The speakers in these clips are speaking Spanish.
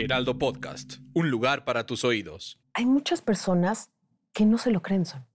Heraldo Podcast, un lugar para tus oídos. Hay muchas personas que no se lo creen, son.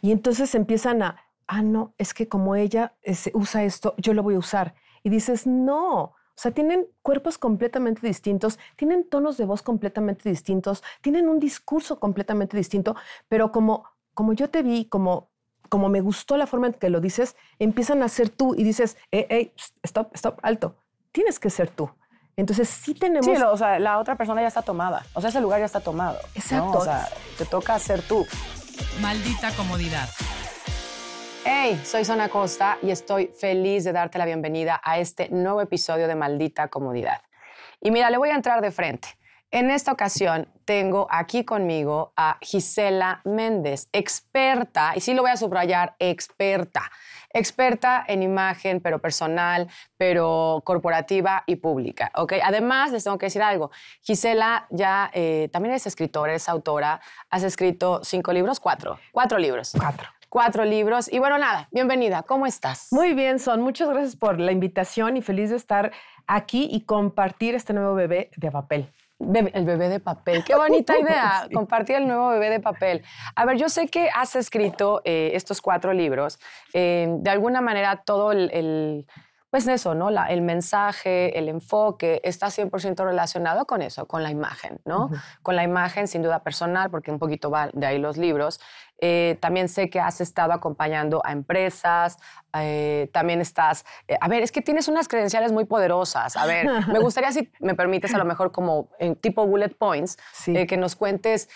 Y entonces empiezan a, ah, no, es que como ella usa esto, yo lo voy a usar. Y dices, no, o sea, tienen cuerpos completamente distintos, tienen tonos de voz completamente distintos, tienen un discurso completamente distinto, pero como, como yo te vi, como, como me gustó la forma en que lo dices, empiezan a ser tú y dices, hey, hey, stop, stop, alto, tienes que ser tú. Entonces sí tenemos... Sí, o sea, la otra persona ya está tomada. O sea, ese lugar ya está tomado. Exacto. O sea, te toca ser tú. Maldita comodidad. Hey, soy Zona Costa y estoy feliz de darte la bienvenida a este nuevo episodio de Maldita Comodidad. Y mira, le voy a entrar de frente. En esta ocasión tengo aquí conmigo a Gisela Méndez, experta, y sí lo voy a subrayar, experta experta en imagen, pero personal, pero corporativa y pública. ¿ok? Además, les tengo que decir algo. Gisela ya eh, también es escritora, es autora. Has escrito cinco libros, cuatro. Cuatro libros. Cuatro. Cuatro libros. Y bueno, nada, bienvenida. ¿Cómo estás? Muy bien, Son. Muchas gracias por la invitación y feliz de estar aquí y compartir este nuevo bebé de papel el bebé de papel. Qué bonita idea, compartir el nuevo bebé de papel. A ver, yo sé que has escrito eh, estos cuatro libros. Eh, de alguna manera, todo el, pues eso, ¿no? el mensaje, el enfoque está 100% relacionado con eso, con la imagen, ¿no? Con la imagen, sin duda personal, porque un poquito va de ahí los libros, eh, también sé que has estado acompañando a empresas, eh, también estás, eh, a ver, es que tienes unas credenciales muy poderosas. A ver, me gustaría si me permites a lo mejor como en tipo bullet points, que nos cuentes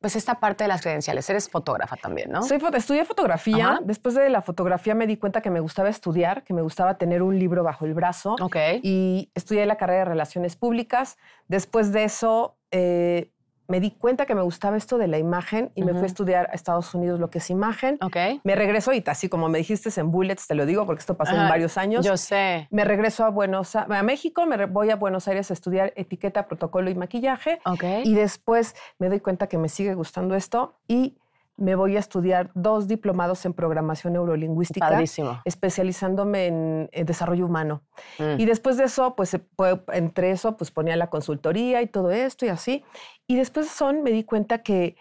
pues esta parte de las credenciales. Eres fotógrafa también, ¿no? Soy, estudié fotografía. Después de la fotografía me di cuenta que me gustaba estudiar, que me gustaba tener un libro bajo el brazo. Ok. Y estudié la carrera de Relaciones Públicas. Después de eso me di cuenta que me gustaba esto de la imagen y me fui a estudiar a Estados Unidos lo que es imagen. Okay. Me regreso y así como me dijiste en Bullets, te lo digo porque esto pasó en varios años. Yo sé. Me regreso a Buenos a México, me voy a Buenos Aires a estudiar etiqueta, protocolo y maquillaje. Okay. Y después me doy cuenta que me sigue gustando esto y me voy a estudiar dos diplomados en programación neurolingüística, especializándome en, desarrollo humano. Mm. Y después de eso, pues entre eso, pues ponía la consultoría y todo esto y así. Y después de eso me di cuenta que,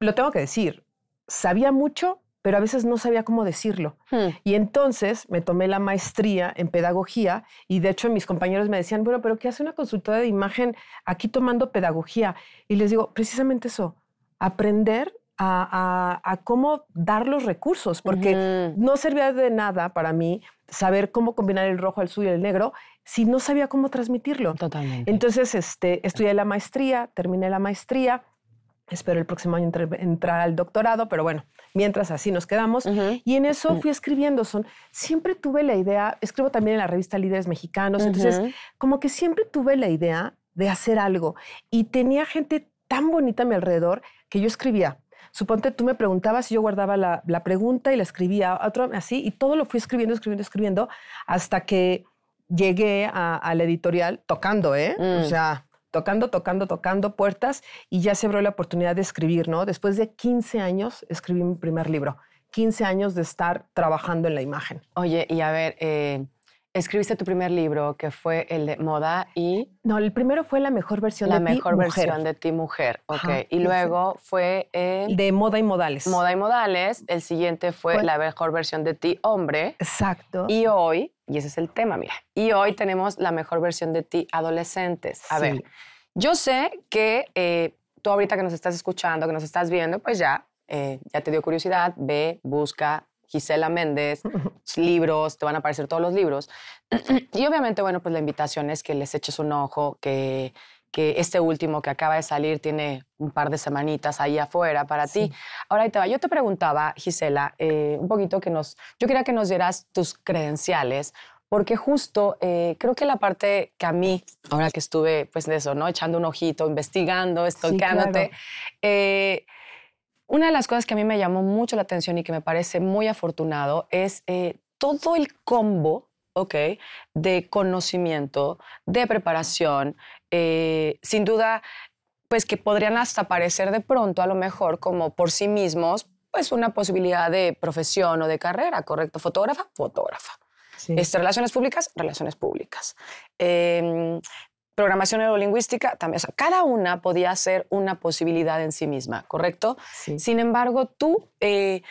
lo tengo que decir, sabía mucho, pero a veces no sabía cómo decirlo. Hmm. Y entonces me tomé la maestría en pedagogía y de hecho mis compañeros me decían, bueno, pero ¿qué hace una consultora de imagen aquí tomando pedagogía? Y les digo, precisamente eso, aprender a, cómo dar los recursos, porque no servía de nada para mí saber cómo combinar el rojo, el azul y el negro si no sabía cómo transmitirlo. Totalmente. Entonces, este, estudié la maestría, terminé la maestría, espero el próximo año entrar al doctorado, pero bueno, mientras así nos quedamos. Y en eso fui escribiendo. Son, siempre tuve la idea, escribo también en la revista Líderes Mexicanos, entonces como que siempre tuve la idea de hacer algo y tenía gente tan bonita a mi alrededor que yo escribía. Suponte, tú me preguntabas y yo guardaba la, pregunta y la escribía otro, así, y todo lo fui escribiendo, escribiendo, escribiendo, hasta que llegué a, la editorial tocando, ¿eh? O mm. sea, tocando, tocando, tocando puertas y ya se abrió la oportunidad de escribir, ¿no? Después de 15 años escribí mi primer libro, 15 años de estar trabajando en la imagen. Oye, y a ver, eh, escribiste tu primer libro, que fue el de moda y... No, el primero fue la mejor versión de ti, La mejor versión de ti, mujer. Ok. y luego fue el... De moda y modales. Moda y modales. El siguiente fue, la mejor versión de ti, hombre. Exacto. Y hoy, y ese es el tema, mira, y hoy tenemos la mejor versión de ti, adolescentes. A ver, yo sé que eh, tú ahorita que nos estás escuchando, que nos estás viendo, pues ya, eh, ya te dio curiosidad, ve, busca, Gisela Méndez, libros, te van a aparecer todos los libros. y obviamente, bueno, pues la invitación es que les eches un ojo, que, que este último que acaba de salir tiene un par de semanitas ahí afuera para ti. Ahora ahí te va. Yo te preguntaba, Gisela, eh, un poquito que nos, yo quería que nos dieras tus credenciales, porque justo eh, creo que la parte que a mí, ahora que estuve, pues de eso, ¿no? Echando un ojito, investigando, estoqueándote, eh, una de las cosas que a mí me llamó mucho la atención y que me parece muy afortunado es eh, todo el combo, ¿ok? De conocimiento, de preparación, eh, sin duda, pues que podrían hasta parecer de pronto a lo mejor como por sí mismos, pues una posibilidad de profesión o de carrera, ¿correcto? Fotógrafa, fotógrafa. Este, relaciones públicas, relaciones públicas. Em, programación neurolingüística también. O sea, cada una podía ser una posibilidad en sí misma, ¿correcto? Sin embargo, tú eh,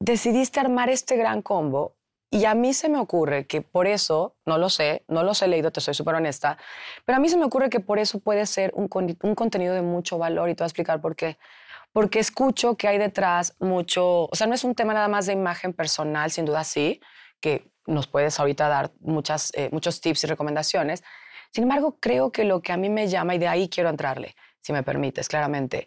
decidiste armar este gran combo y a mí se me ocurre que por eso, no lo sé, no los he leído, te soy súper honesta, pero a mí se me ocurre que por eso puede ser un, un contenido de mucho valor y te voy a explicar por qué porque escucho que hay detrás mucho, o sea, no es un tema nada más de imagen personal, sin duda sí, que nos puedes ahorita dar muchas, eh, muchos tips y recomendaciones. Sin embargo, creo que lo que a mí me llama, y de ahí quiero entrarle, si me permites, claramente,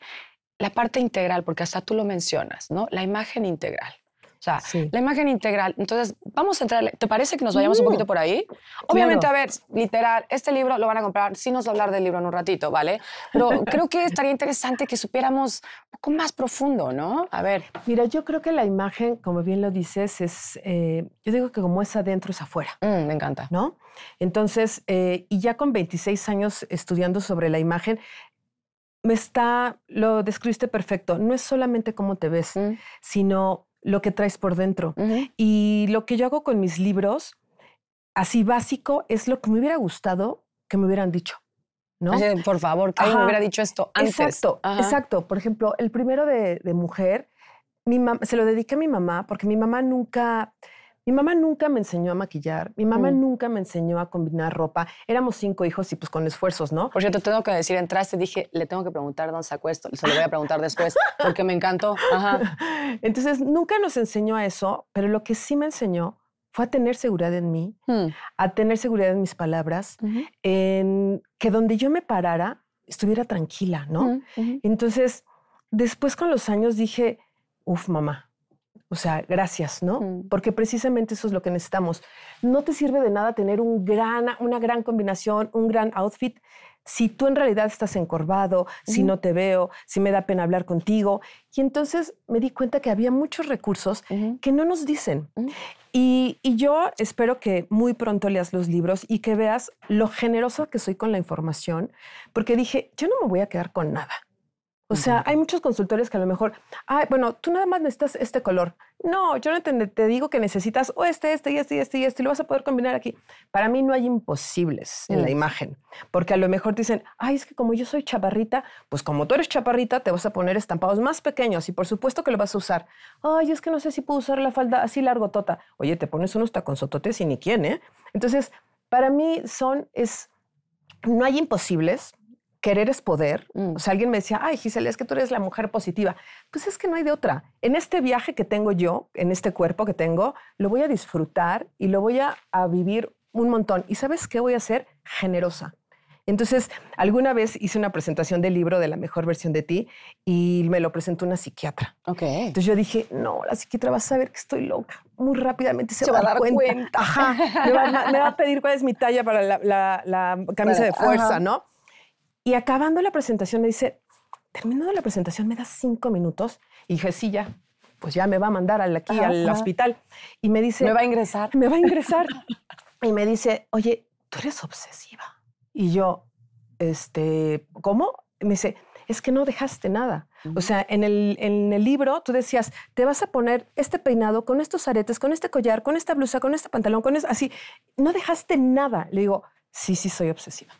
la parte integral, porque hasta tú lo mencionas, ¿no? La imagen integral. O sea, la imagen integral. Entonces, vamos a entrar. ¿Te parece que nos vayamos un poquito por ahí? Obviamente, a ver, literal, este libro lo van a comprar. Sí nos va a hablar del libro en un ratito, ¿vale? Pero creo que estaría interesante que supiéramos un poco más profundo, ¿no? A ver. Mira, yo creo que la imagen, como bien lo dices, es, eh, yo digo que como es adentro, es afuera. Mm, me encanta. ¿No? Entonces, eh, y ya con 26 años estudiando sobre la imagen, me está, lo describiste perfecto, no es solamente cómo te ves, mm. sino lo que traes por dentro. Y lo que yo hago con mis libros, así básico, es lo que me hubiera gustado que me hubieran dicho. ¿no? por favor, que alguien me hubiera dicho esto antes. Exacto, exacto. Por ejemplo, el primero de, mujer, mi se lo dediqué a mi mamá porque mi mamá nunca, mi mamá nunca me enseñó a maquillar, mi mamá mm. nunca me enseñó a combinar ropa. Éramos cinco hijos y pues con esfuerzos, ¿no? Por cierto, tengo que decir, entraste, dije, le tengo que preguntar dónde sacó esto. Se lo voy a preguntar después porque me encantó. Entonces, nunca nos enseñó a eso, pero lo que sí me enseñó fue a tener seguridad en mí, hmm. a tener seguridad en mis palabras, en que donde yo me parara estuviera tranquila, ¿no? Entonces, después con los años dije, uf, mamá, o sea, gracias, ¿no? Mm. Porque precisamente eso es lo que necesitamos. No te sirve de nada tener un gran, una gran combinación, un gran outfit, si tú en realidad estás encorvado, si no te veo, si me da pena hablar contigo. Y entonces me di cuenta que había muchos recursos que no nos dicen. y, y, yo espero que muy pronto leas los libros y que veas lo generoso que soy con la información, porque dije, yo no me voy a quedar con nada. O sea, hay muchos consultores que a lo mejor, ay, bueno, tú nada más necesitas este color. No, yo no te, te, digo que necesitas o este, este y este y este y este y lo vas a poder combinar aquí. Para mí no hay imposibles en la mm. imagen, porque a lo mejor dicen, ay, es que como yo soy chaparrita, pues como tú eres chaparrita, te vas a poner estampados más pequeños y por supuesto que lo vas a usar. Ay, es que no sé si puedo usar la falda así largo tota. Oye, te pones unos taconzototes y ni quién, ¿eh? Entonces, para mí son, es, no hay imposibles, querer es poder. Mm. O sea, alguien me decía, ay, Gisela, es que tú eres la mujer positiva. Pues es que no hay de otra. En este viaje que tengo yo, en este cuerpo que tengo, lo voy a disfrutar y lo voy a, vivir un montón. ¿Y sabes qué voy a hacer? Generosa. Entonces, alguna vez hice una presentación del libro de la mejor versión de ti y me lo presentó una psiquiatra. Ok. Entonces yo dije, no, la psiquiatra va a saber que estoy loca. Muy rápidamente se, va, a dar cuenta. Ajá. Me va, a pedir cuál es mi talla para la, camisa de fuerza, ¿no? Y acabando la presentación me dice, terminando la presentación, ¿me das cinco minutos? Y dije, sí, ya, pues ya me va a mandar aquí al hospital. Y me dice... Me va a ingresar. Me va a ingresar. y me dice, oye, tú eres obsesiva. Y yo, este, ¿cómo? me dice, es que no dejaste nada. O sea, en el, en el libro tú decías, te vas a poner este peinado con estos aretes, con este collar, con esta blusa, con este pantalón, con eso, así. No dejaste nada. Le digo, sí, sí, soy obsesiva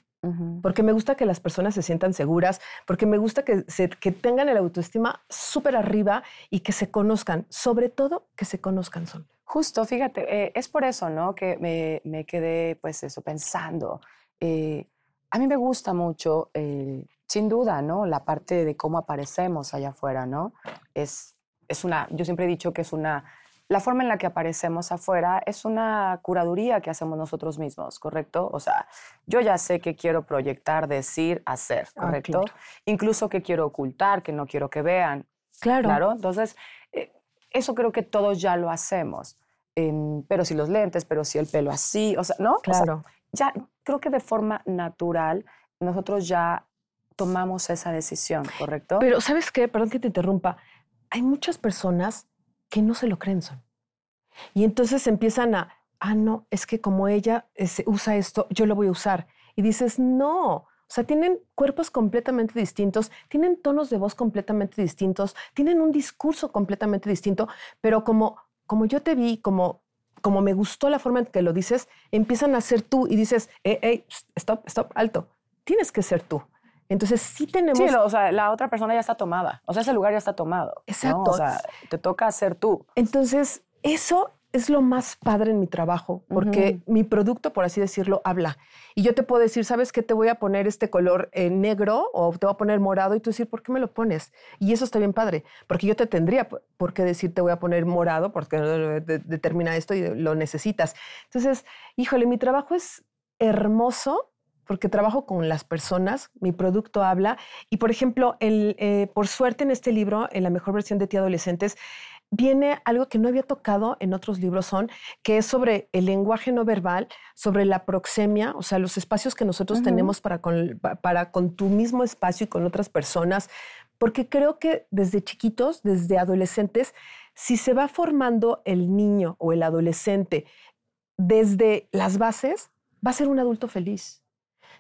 porque me gusta que las personas se sientan seguras, porque me gusta que, que tengan el autoestima súper arriba y que se conozcan, sobre todo que se conozcan son. Justo, fíjate, eh, es por eso, ¿no? Que me, me quedé, pues eso, pensando. Eh, a mí me gusta mucho, eh, sin duda, ¿no? La parte de cómo aparecemos allá afuera, ¿no? Es, es una, yo siempre he dicho que es una la forma en la que aparecemos afuera es una curaduría que hacemos nosotros mismos, ¿correcto? O sea, yo ya sé que quiero proyectar, decir, hacer, ah, ¿correcto? Incluso que quiero ocultar, que no quiero que vean. Claro. Claro. Entonces, eh, eso creo que todos ya lo hacemos. Em, pero si los lentes, pero si el pelo así, o sea, ¿no? Claro. ya creo que de forma natural nosotros ya tomamos esa decisión, ¿correcto? Pero, ¿sabes qué? Perdón que te interrumpa. Hay muchas personas que no se lo creen son. Y entonces empiezan a, ah, no, es que como ella eh, usa esto, yo lo voy a usar. Y dices, no, o sea, tienen cuerpos completamente distintos, tienen tonos de voz completamente distintos, tienen un discurso completamente distinto, pero como, como yo te vi, como, como me gustó la forma en que lo dices, empiezan a ser tú y dices, hey, hey, stop, stop, alto. tienes que ser tú. Entonces sí tenemos... Sí, o sea, la otra persona ya está tomada. O sea, ese lugar ya está tomado. Exacto. O sea, te toca ser tú. Entonces, eso es lo más padre en mi trabajo, porque mi producto, por así decirlo, habla. Y yo te puedo decir, ¿sabes qué? Te voy a poner este color eh, negro o te voy a poner morado y tú decir, ¿por qué me lo pones? Y eso está bien padre, porque yo te tendría por qué decir, te voy a poner morado porque determina esto y lo necesitas. Entonces, híjole, mi trabajo es hermoso porque trabajo con las personas, mi producto habla. Y, por ejemplo, el, eh, por suerte en este libro, en la mejor versión de Ti Adolescentes, viene algo que no había tocado en otros libros, son que es sobre el lenguaje no verbal, sobre la proxemia, o sea, los espacios que nosotros tenemos para con, para con tu mismo espacio y con otras personas, porque creo que desde chiquitos, desde adolescentes, si se va formando el niño o el adolescente desde las bases, va a ser un adulto feliz.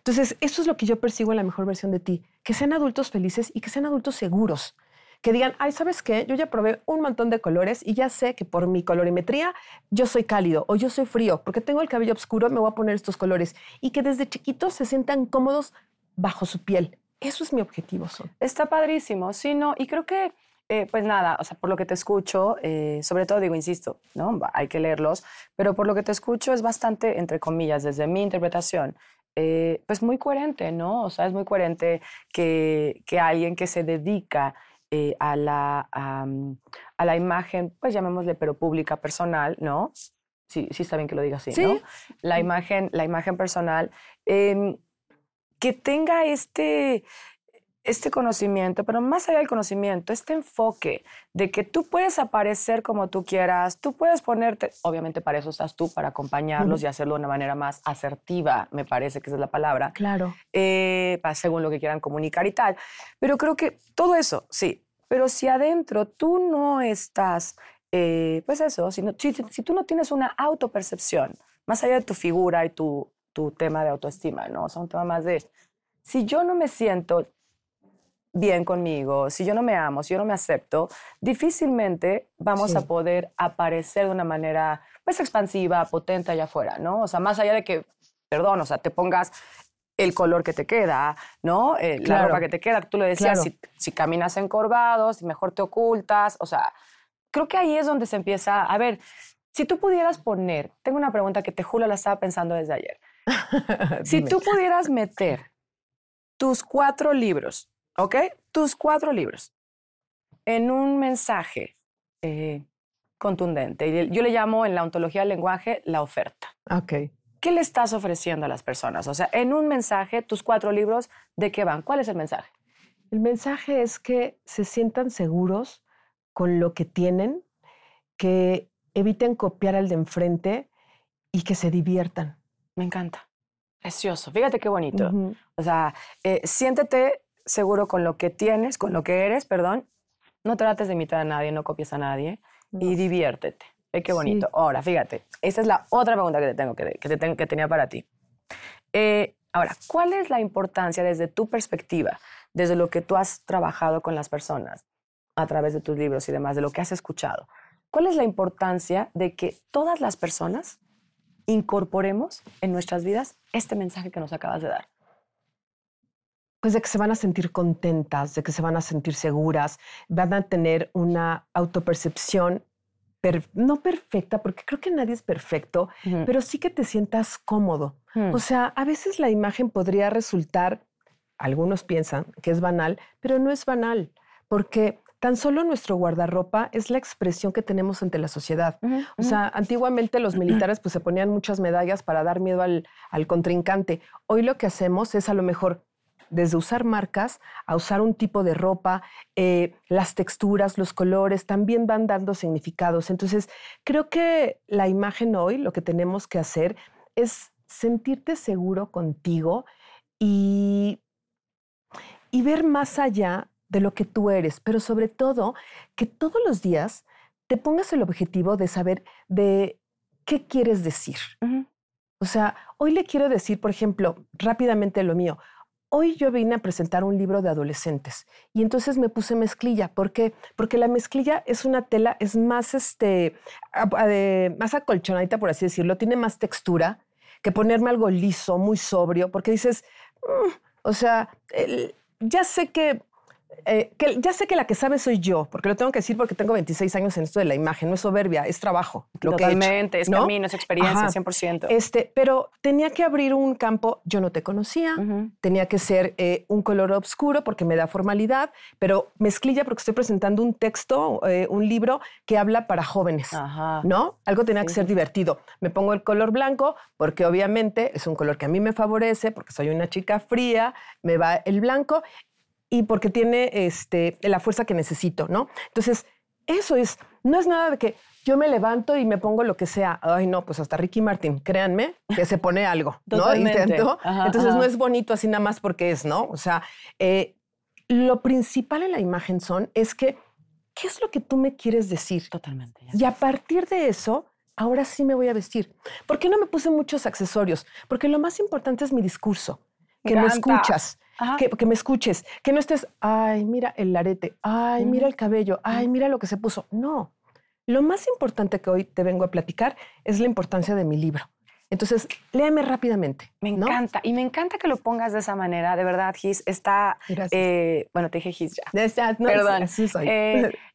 Entonces, eso es lo que yo persigo en la mejor versión de ti, que sean adultos felices y que sean adultos seguros que digan, ay, ¿sabes qué? Yo ya probé un montón de colores y ya sé que por mi colorimetría yo soy cálido o yo soy frío, porque tengo el cabello oscuro, me voy a poner estos colores. Y que desde chiquitos se sientan cómodos bajo su piel. Eso es mi objetivo, Son. Está padrísimo, sí, no, y creo que, eh, pues nada, o sea, por lo que te escucho, eh, sobre todo digo, insisto, ¿no? Hay que leerlos, pero por lo que te escucho es bastante, entre comillas, desde mi interpretación, eh, pues muy coherente, ¿no? O sea, es muy coherente que, que alguien que se dedica eh, a, la, mm, a, la imagen, pues llamémosle, pero pública, personal, ¿no? Sí, sí está bien que lo diga así, ¿no? La imagen, la imagen personal, em, que tenga este, este conocimiento, pero más allá del conocimiento, este enfoque de que tú puedes aparecer como tú quieras, tú puedes ponerte, obviamente para eso estás tú, para acompañarlos y hacerlo de una manera más asertiva, me parece que esa es la palabra. Claro. Eh, según lo que quieran comunicar y tal. Pero creo que todo eso, sí, pero si adentro tú no estás, eh, pues eso, si, si, tú no tienes una autopercepción, más allá de tu figura y tu, tu tema de autoestima, ¿no? O sea, un tema más de, si yo no me siento bien conmigo, si yo no me amo, si yo no me acepto, difícilmente vamos a poder aparecer de una manera pues expansiva, potente allá afuera, ¿no? O sea, más allá de que, perdón, o sea, te pongas el color que te queda, ¿no? Eh, la ropa que te queda. Tú lo decías, si, caminas encorvado, si mejor te ocultas, o sea, creo que ahí es donde se empieza, a ver, si tú pudieras poner, tengo una pregunta que te juro la estaba pensando desde ayer. si tú pudieras meter tus cuatro libros, ¿ok? Tus cuatro libros en un mensaje eh, contundente. Yo le llamo en la ontología del lenguaje la oferta. Ok. ¿Qué le estás ofreciendo a las personas? O sea, en un mensaje, tus cuatro libros, ¿de qué van? ¿Cuál es el mensaje? El mensaje es que se sientan seguros con lo que tienen, que eviten copiar al de enfrente y que se diviertan. Me encanta. Precioso. Fíjate qué bonito. O sea, eh, siéntete seguro con lo que tienes, con lo que eres, perdón. No trates de imitar a nadie, no copies a nadie y diviértete qué bonito. Ahora, fíjate, esa es la otra pregunta que te tengo que, que, te que tenía para ti. Eh, ahora, ¿cuál es la importancia desde tu perspectiva, desde lo que tú has trabajado con las personas a través de tus libros y demás, de lo que has escuchado? ¿Cuál es la importancia de que todas las personas incorporemos en nuestras vidas este mensaje que nos acabas de dar? Pues de que se van a sentir contentas, de que se van a sentir seguras, van a tener una autopercepción no perfecta, porque creo que nadie es perfecto, pero sí que te sientas cómodo. O sea, a veces la imagen podría resultar, algunos piensan que es banal, pero no es banal, porque tan solo nuestro guardarropa es la expresión que tenemos ante la sociedad. O sea, antiguamente los militares pues se ponían muchas medallas para dar miedo al, al contrincante. Hoy lo que hacemos es a lo mejor desde usar marcas a usar un tipo de ropa, eh, las texturas, los colores, también van dando significados. Entonces, creo que la imagen hoy, lo que tenemos que hacer es sentirte seguro contigo y, y ver más allá de lo que tú eres, pero sobre todo que todos los días te pongas el objetivo de saber de qué quieres decir. O sea, hoy le quiero decir, por ejemplo, rápidamente lo mío, Hoy yo vine a presentar un libro de adolescentes y entonces me puse mezclilla. ¿Por qué? Porque la mezclilla es una tela, es más, este, más acolchonadita, por así decirlo, tiene más textura que ponerme algo liso, muy sobrio, porque dices, mm, O sea, ya sé que eh, que ya sé que la que sabe soy yo, porque lo tengo que decir porque tengo 26 años en esto de la imagen, no es soberbia, es trabajo. Lo Totalmente, es camino, es experiencia, 100%. Este, pero tenía que abrir un campo, yo no te conocía, tenía que ser eh, un color oscuro porque me da formalidad, pero mezclilla porque estoy presentando un texto, eh, un libro que habla para jóvenes, ¿no? Algo tenía que ser divertido. Me pongo el color blanco porque obviamente es un color que a mí me favorece, porque soy una chica fría, me va el blanco y porque tiene este, la fuerza que necesito, ¿no? Entonces, eso es, no es nada de que yo me levanto y me pongo lo que sea. Ay, no, pues hasta Ricky Martin, créanme que se pone algo, ¿no? Intento. Entonces no es bonito así nada más porque es, ¿no? O sea, eh, lo principal en la imagen son es que, ¿qué es lo que tú me quieres decir? Totalmente. Y a partir de eso, ahora sí me voy a vestir. ¿Por qué no me puse muchos accesorios? Porque lo más importante es mi discurso, que me escuchas que, me escuches, que no estés, ay, mira el arete, ay, mira el cabello, ay, mira lo que se puso. No, lo más importante que hoy te vengo a platicar es la importancia de mi libro. Entonces, léeme rápidamente. Me encanta. Y me encanta que lo pongas de esa manera. De verdad, Gis, está... Eh, bueno, te dije Gis ya. No, Perdón. Sí soy. Eh,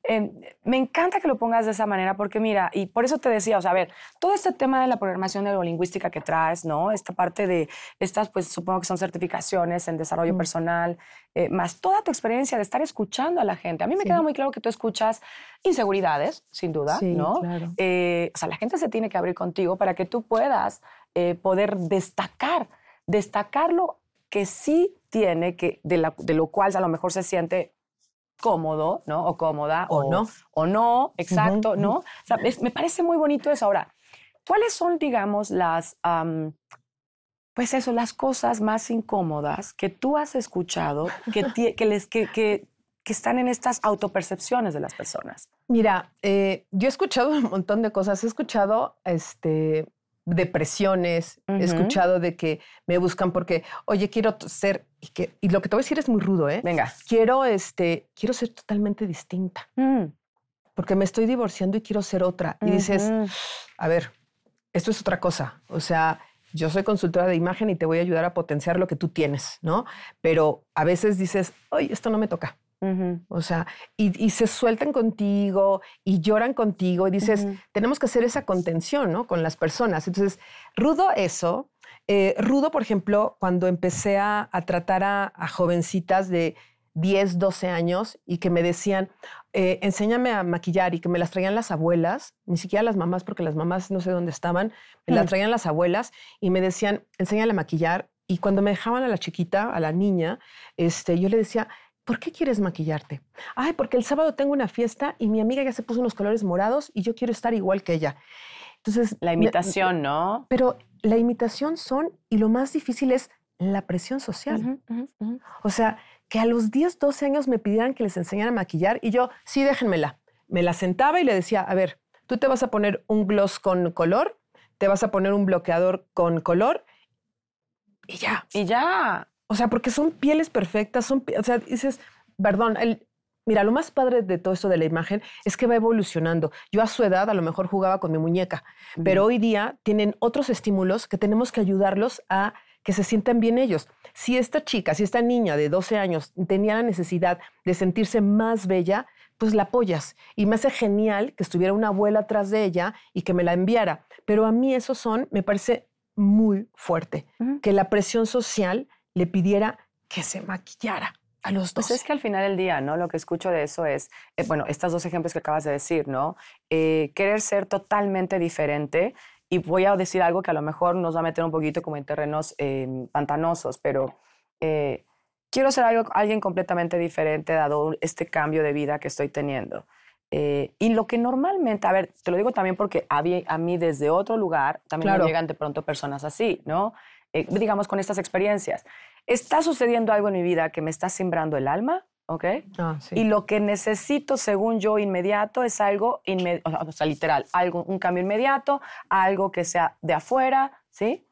me encanta que lo pongas de esa manera porque mira, y por eso te decía, o sea, a ver, todo este tema de la programación neurolingüística que traes, ¿no? Esta parte de estas, pues supongo que son certificaciones en desarrollo mm. personal, eh, más toda tu experiencia de estar escuchando a la gente. A mí me queda muy claro que tú escuchas inseguridades, sin duda, ¿no? Claro. o sea, la gente se tiene que abrir contigo para que tú puedas eh, poder destacar, destacar lo que sí tiene, que, de, lo cual a lo mejor se siente cómodo, ¿no? O cómoda. O, no. O no, exacto, ¿no? O sea, me parece muy bonito eso. Ahora, ¿cuáles son, digamos, las, pues eso, las cosas más incómodas que tú has escuchado que, que, les, que, que, están en estas autopercepciones de las personas? Mira, eh, yo he escuchado un montón de cosas. He escuchado, este, depresiones, he escuchado de que me buscan porque, oye, quiero ser, y, que, y lo que te voy a decir es muy rudo, ¿eh? Venga. Quiero, este, quiero ser totalmente distinta. Mm. Porque me estoy divorciando y quiero ser otra. Y dices, a ver, esto es otra cosa. O sea, yo soy consultora de imagen y te voy a ayudar a potenciar lo que tú tienes, ¿no? Pero a veces dices, oye, esto no me toca. O sea, y, se sueltan contigo y lloran contigo y dices, tenemos que hacer esa contención, ¿no? Con las personas. Entonces, rudo eso. Eh, rudo, por ejemplo, cuando empecé a, tratar a, jovencitas de 10, 12 años y que me decían, eh, enséñame a maquillar y que me las traían las abuelas, ni siquiera las mamás, porque las mamás no sé dónde estaban, me las traían las abuelas y me decían, enséñale a maquillar. Y cuando me dejaban a la chiquita, a la niña, este, yo le decía, ¿Por qué quieres maquillarte? Ay, porque el sábado tengo una fiesta y mi amiga ya se puso unos colores morados y yo quiero estar igual que ella. Entonces, la imitación, ¿no? Pero la imitación son, y lo más difícil es la presión social. O sea, que a los 10, 12 años me pidieran que les enseñara a maquillar y yo, sí, déjenmela. Me la sentaba y le decía, a ver, tú te vas a poner un gloss con color, te vas a poner un bloqueador con color y ya. Y ya. O sea, porque son pieles perfectas, son, o sea, dices, perdón, el, mira, lo más padre de todo esto de la imagen es que va evolucionando. Yo a su edad a lo mejor jugaba con mi muñeca, pero hoy día tienen otros estímulos que tenemos que ayudarlos a que se sientan bien ellos. Si esta chica, si esta niña de 12 años tenía la necesidad de sentirse más bella, pues la apoyas. Y me hace genial que estuviera una abuela atrás de ella y que me la enviara. Pero a mí eso son, me parece muy fuerte, que la presión social le pidiera que se maquillara a los dos. Pues es que al final del día, ¿no? Lo que escucho de eso es, eh, bueno, estos dos ejemplos que acabas de decir, ¿no? Eh, querer ser totalmente diferente. Y voy a decir algo que a lo mejor nos va a meter un poquito como en terrenos em, pantanosos, pero eh, quiero ser algo, alguien completamente diferente dado este cambio de vida que estoy teniendo. y lo que normalmente, a ver, te lo digo también porque a, a mí desde otro lugar también me llegan de pronto personas así, ¿no? Eh, digamos, con estas experiencias. Está sucediendo algo en mi vida que me está sembrando el alma, ¿ok? Ah, y lo que necesito, según yo, inmediato es algo, o sea, literal, algo, un cambio inmediato, algo que sea de afuera, ¿sí?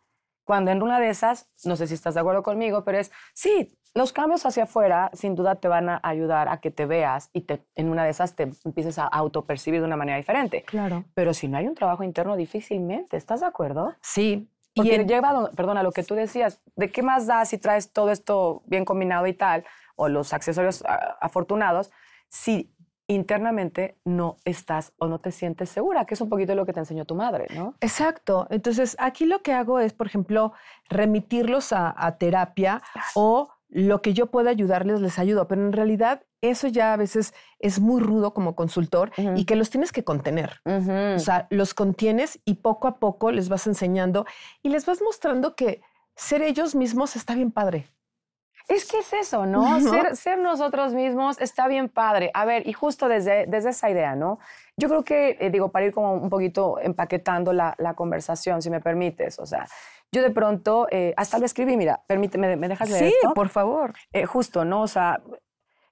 Cuando en una de esas, no sé si estás de acuerdo conmigo, pero es, sí, los cambios hacia afuera sin duda te van a ayudar a que te veas y te, en una de esas te empieces a autopercibir de una manera diferente. Claro. Pero si no hay un trabajo interno, difícilmente, ¿estás de acuerdo? Sí, Porque y lleva, perdón, a lo que tú decías, ¿de qué más da si traes todo esto bien combinado y tal, o los accesorios afortunados, si internamente no estás o no te sientes segura, que es un poquito lo que te enseñó tu madre, ¿no? Exacto. Entonces, aquí lo que hago es, por ejemplo, remitirlos a, terapia o lo que yo pueda ayudarles, les ayudo, pero en realidad eso ya a veces es muy rudo como consultor y que los tienes que contener. O sea, los contienes y poco a poco les vas enseñando y les vas mostrando que ser ellos mismos está bien padre. Es que es eso, ¿no? Ser, nosotros mismos está bien padre. A ver, y justo desde, desde esa idea, ¿no? Yo creo que, eh, digo, para ir como un poquito empaquetando la, la, conversación, si me permites, o sea, yo de pronto, eh, hasta lo escribí, mira, permíteme, ¿me dejas leer Sí, por favor. Eh, justo, ¿no? O sea,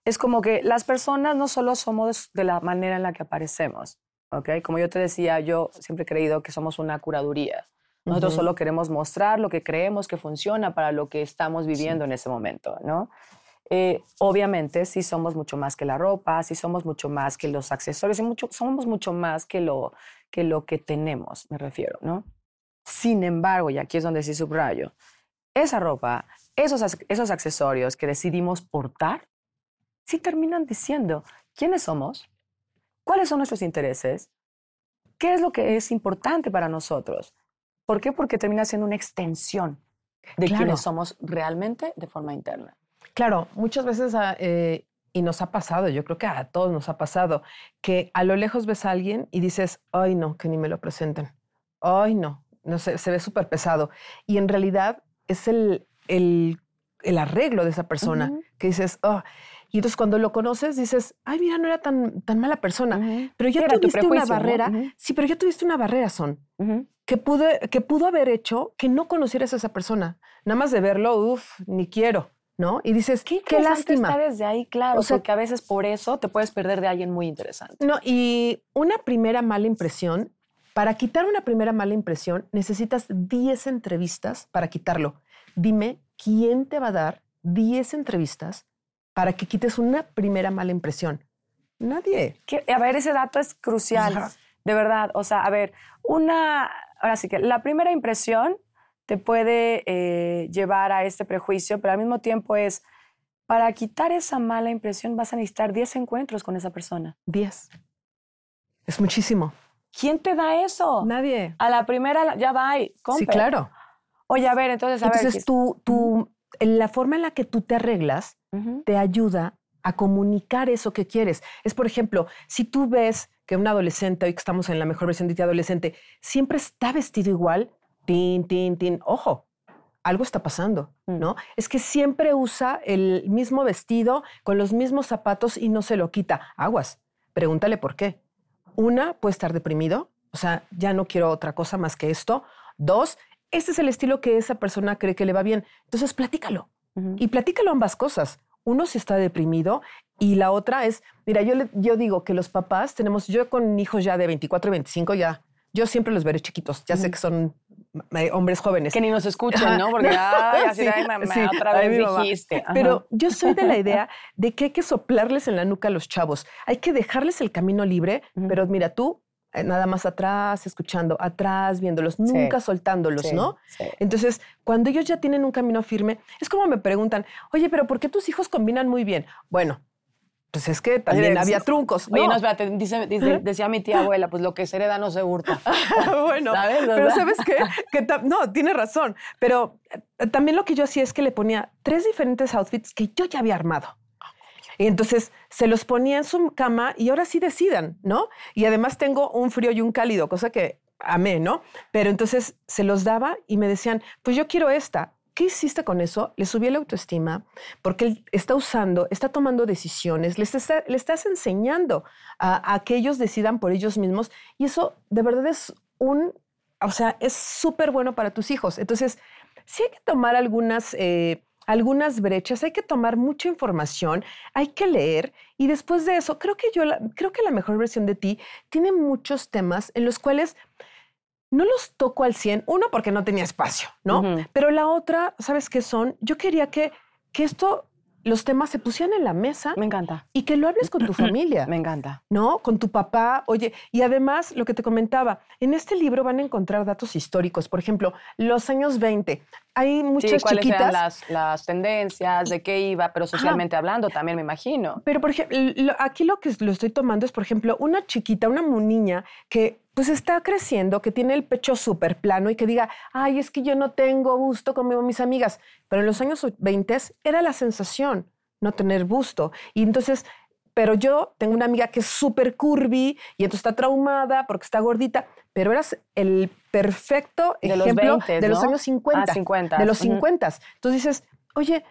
es como que las personas no solo somos de la manera en la que aparecemos, ¿ok? Como yo te decía, yo siempre he creído que somos una curaduría. Nosotros solo queremos mostrar lo que creemos que funciona para lo que estamos viviendo en ese momento, ¿no? Eh, obviamente, sí somos mucho más que la ropa, sí somos mucho más que los accesorios, y mucho, somos mucho más que lo, que lo que tenemos, me refiero, ¿no? Sin embargo, y aquí es donde sí subrayo, esa ropa, esos, esos accesorios que decidimos portar, sí terminan diciendo quiénes somos, cuáles son nuestros intereses, qué es lo que es importante para nosotros. ¿Por qué? Porque termina siendo una extensión de quienes somos realmente de forma interna. Claro, muchas veces, ah, eh, y nos ha pasado, yo creo que a todos nos ha pasado, que a lo lejos ves a alguien y dices, ay no, que ni me lo presenten. Ay no, no sé, se ve súper pesado. Y en realidad es el, el, el arreglo de esa persona que dices, oh. Y entonces cuando lo conoces dices, ay, mira, no era tan, tan mala persona. Pero ya tuviste una barrera. Sí, pero ya tuviste una barrera, Son que, pude, que pudo haber hecho que no conocieras a esa persona. Nada más de verlo, uff, ni quiero. ¿no? Y dices, qué, qué lástima. Desde ahí, claro, o sea, porque a veces por eso te puedes perder de alguien muy interesante. No, y una primera mala impresión, para quitar una primera mala impresión, necesitas 10 entrevistas para quitarlo. Dime, ¿quién te va a dar 10 entrevistas para que quites una primera mala impresión? Nadie. a ver, ese dato es crucial, de verdad. O sea, a ver, una ahora sí que la primera impresión te puede eh, llevar a este prejuicio, pero al mismo tiempo es, para quitar esa mala impresión vas a necesitar 10 encuentros con esa persona. 10. Es muchísimo. ¿Quién te da eso? Nadie. A la primera, ya va, Sí, claro. Oye, a ver, entonces, a entonces tú, tú, la forma en la que tú te arreglas te ayuda a comunicar eso que quieres. Es, por ejemplo, si tú ves que un adolescente, hoy que estamos en la mejor versión de ti adolescente, siempre está vestido igual, tin, tin, tin, ojo, algo está pasando, mm. ¿no? Es que siempre usa el mismo vestido con los mismos zapatos y no se lo quita. Aguas, pregúntale por qué. Una, puede estar deprimido, o sea, ya no quiero otra cosa más que esto. Dos, este es el estilo que esa persona cree que le va bien. Entonces, platícalo. Y platícalo ambas cosas uno si está deprimido y la otra es, mira, yo, yo digo que los papás tenemos, yo con hijos ya de 24 y 25 ya, yo siempre los veré chiquitos, ya sé que son eh, hombres jóvenes. Que ni nos escuchen, ¿no? Porque, ay, así, otra vez dijiste. Pero yo soy de la idea de que hay que soplarles en la nuca a los chavos. Hay que dejarles el camino libre, pero mira, tú nada más atrás, escuchando, atrás, viéndolos, nunca soltándolos, ¿no? Entonces, cuando ellos ya tienen un camino firme, es como me preguntan, oye, pero ¿por qué tus hijos combinan muy bien? Bueno, pues es que también había truncos. Oye, no, espérate, dice, decía mi tía abuela, pues lo que se hereda no se hurta. bueno, pero ¿sabes qué? Que no, tiene razón. Pero eh, también lo que yo hacía es que le ponía tres diferentes outfits que yo ya había armado. Y entonces se los ponía en su cama y ahora sí decidan, ¿no? Y además tengo un frío y un cálido, cosa que amé, ¿no? Pero entonces se los daba y me decían, pues yo quiero esta. ¿Qué hiciste con eso? Le subí la autoestima porque él está usando, está tomando decisiones, le estás enseñando a, a, que ellos decidan por ellos mismos y eso de verdad es un, o sea, es súper bueno para tus hijos. Entonces, sí hay que tomar algunas... Eh, algunas brechas, hay que tomar mucha información, hay que leer y después de eso, creo que yo, creo que la mejor versión de ti tiene muchos temas en los cuales no los toco al 100, uno porque no tenía espacio, ¿no? Pero la otra, ¿sabes qué son? Yo quería que, que esto los temas se pusieran en la mesa. Me encanta. Y que lo hables con tu familia. Me encanta. ¿No? Con tu papá. Oye, y además, lo que te comentaba, en este libro van a encontrar datos históricos. Por ejemplo, los años 20. Hay muchas sí, ¿cuáles chiquitas. Eran las, las, tendencias, de qué iba, pero socialmente hablando también, me imagino. Pero, por ejemplo, aquí lo que lo estoy tomando es, por ejemplo, una chiquita, una niña que pues está creciendo, que tiene el pecho súper plano y que diga, ay, es que yo no tengo busto como mis amigas. Pero en los años 20 era la sensación no tener busto. Y entonces, pero yo tengo una amiga que es súper curvy y entonces está traumada porque está gordita, pero eras el perfecto ejemplo de los años 50, ah, 50. De los 50. Entonces dices, oye,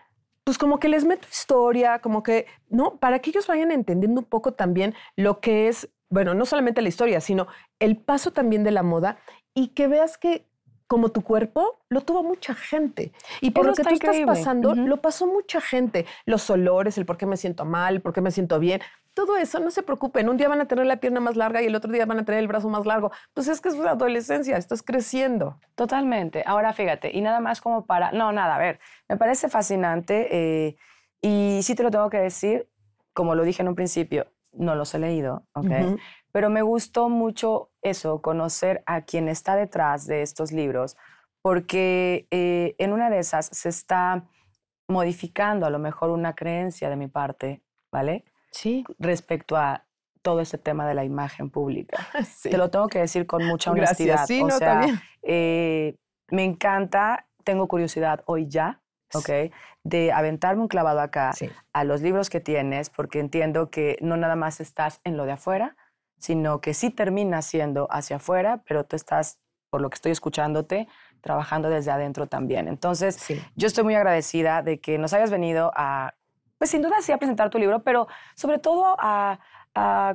pues como que les meto historia, como que, ¿no? Para que ellos vayan entendiendo un poco también lo que es bueno, no solamente la historia, sino el paso también de la moda y que veas que como tu cuerpo, lo tuvo mucha gente. Y por lo que tú estás pasando, lo pasó mucha gente. Los olores, el por qué me siento mal, por qué me siento bien. Todo eso, no se preocupen. Un día van a tener la pierna más larga y el otro día van a tener el brazo más largo. Pues es que es una adolescencia, estás creciendo. Totalmente. Ahora fíjate, y nada más como para... No, nada, a ver, me parece fascinante eh, y sí te lo tengo que decir, como lo dije en un principio, no los he leído, ¿ok? Pero me gustó mucho eso, conocer a quien está detrás de estos libros, porque eh, en una de esas se está modificando a lo mejor una creencia de mi parte, ¿vale? Sí. Respecto a todo este tema de la imagen pública. Te lo tengo que decir con mucha honestidad. Gracias. Sí, o no, sea, eh, me encanta, tengo curiosidad hoy ya ¿ok? De aventarme un clavado acá a los libros que tienes, porque entiendo que no nada más estás en lo de afuera, sino que sí terminas siendo hacia afuera, pero tú estás, por lo que estoy escuchándote, trabajando desde adentro también. Entonces, yo estoy muy agradecida de que nos hayas venido a, pues sin duda sí a presentar tu libro, pero sobre todo a,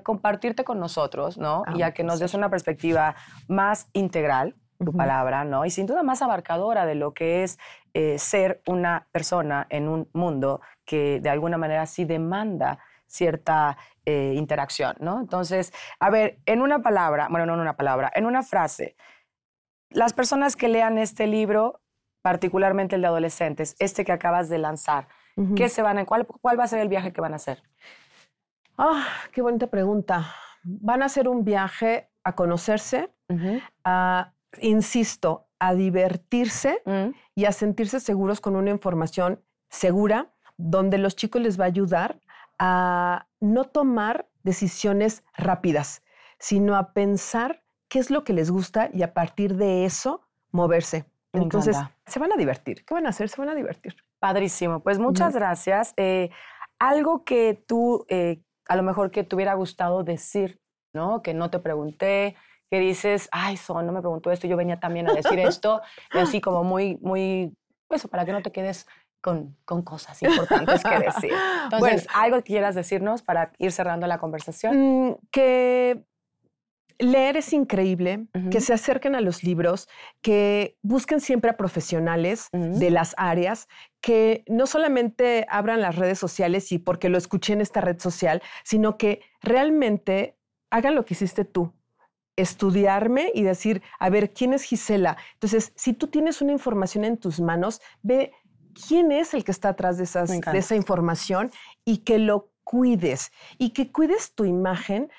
compartirte con nosotros, ¿no? Ah, y a que nos des una perspectiva más integral tu palabra, ¿no? Y sin duda más abarcadora de lo que es eh, ser una persona en un mundo que de alguna manera sí demanda cierta eh, interacción, ¿no? Entonces, a ver, en una palabra, bueno, no en una palabra, en una frase, las personas que lean este libro, particularmente el de adolescentes, este que acabas de lanzar, ¿qué se van a, cuál, cuál va a ser el viaje que van a hacer? Ah, qué bonita pregunta. Van a hacer un viaje a conocerse, a insisto, a divertirse mm. y a sentirse seguros con una información segura, donde los chicos les va a ayudar a no tomar decisiones rápidas, sino a pensar qué es lo que les gusta y a partir de eso moverse. Entonces, se van a divertir. ¿Qué van a hacer? Se van a divertir. Padrísimo. Pues muchas gracias. Eh, algo que tú, eh, a lo mejor que te hubiera gustado decir, ¿no? Que no te pregunté, que dices, ay, Son, no me preguntó esto, yo venía también a decir esto, y así como muy, muy, eso, para que no te quedes con, con cosas importantes que decir. Entonces, ¿algo que quieras decirnos para ir cerrando la conversación? Mm, que leer es increíble, que se acerquen a los libros, que busquen siempre a profesionales de las áreas, que no solamente abran las redes sociales y porque lo escuché en esta red social, sino que realmente hagan lo que hiciste tú estudiarme y decir, a ver, ¿quién es Gisela? Entonces, si tú tienes una información en tus manos, ve quién es el que está atrás de, esas, de esa información y que lo cuides y que cuides tu imagen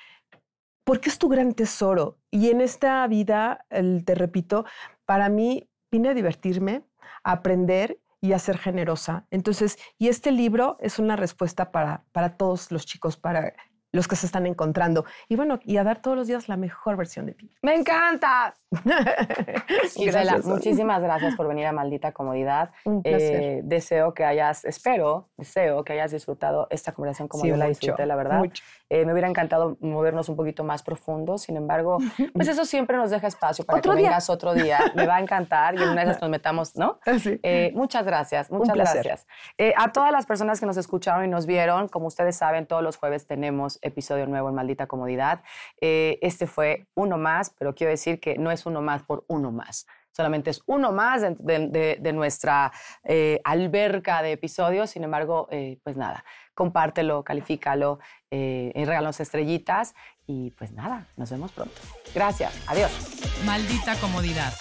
porque es tu gran tesoro. Y en esta vida, te repito, para mí vine a divertirme, a aprender y a ser generosa. Entonces, y este libro es una respuesta para, para todos los chicos, para los que se están encontrando. Y bueno, y a dar todos los días la mejor versión de ti. ¡Me encanta! Gisela, muchísimas gracias por venir a Maldita Comodidad. Un placer. Eh, deseo que hayas, espero, deseo que hayas disfrutado esta conversación como yo la disfruté, la verdad. Eh, me hubiera encantado movernos un poquito más profundo, sin embargo, pues eso siempre nos deja espacio para que vengas otro día. Me va a encantar y en una vez nos metamos, ¿no? Ah, eh, muchas gracias, muchas gracias. a todas las personas que nos escucharon y nos vieron, como ustedes saben, todos los jueves tenemos episodio nuevo en Maldita Comodidad. este fue uno más, pero quiero decir que no es uno más por uno más. Solamente es uno más de, nuestra eh, alberca de episodios. Sin embargo, eh, pues nada, compártelo, califícalo, eh, regalos estrellitas y pues nada, nos vemos pronto. Gracias, adiós. Maldita comodidad.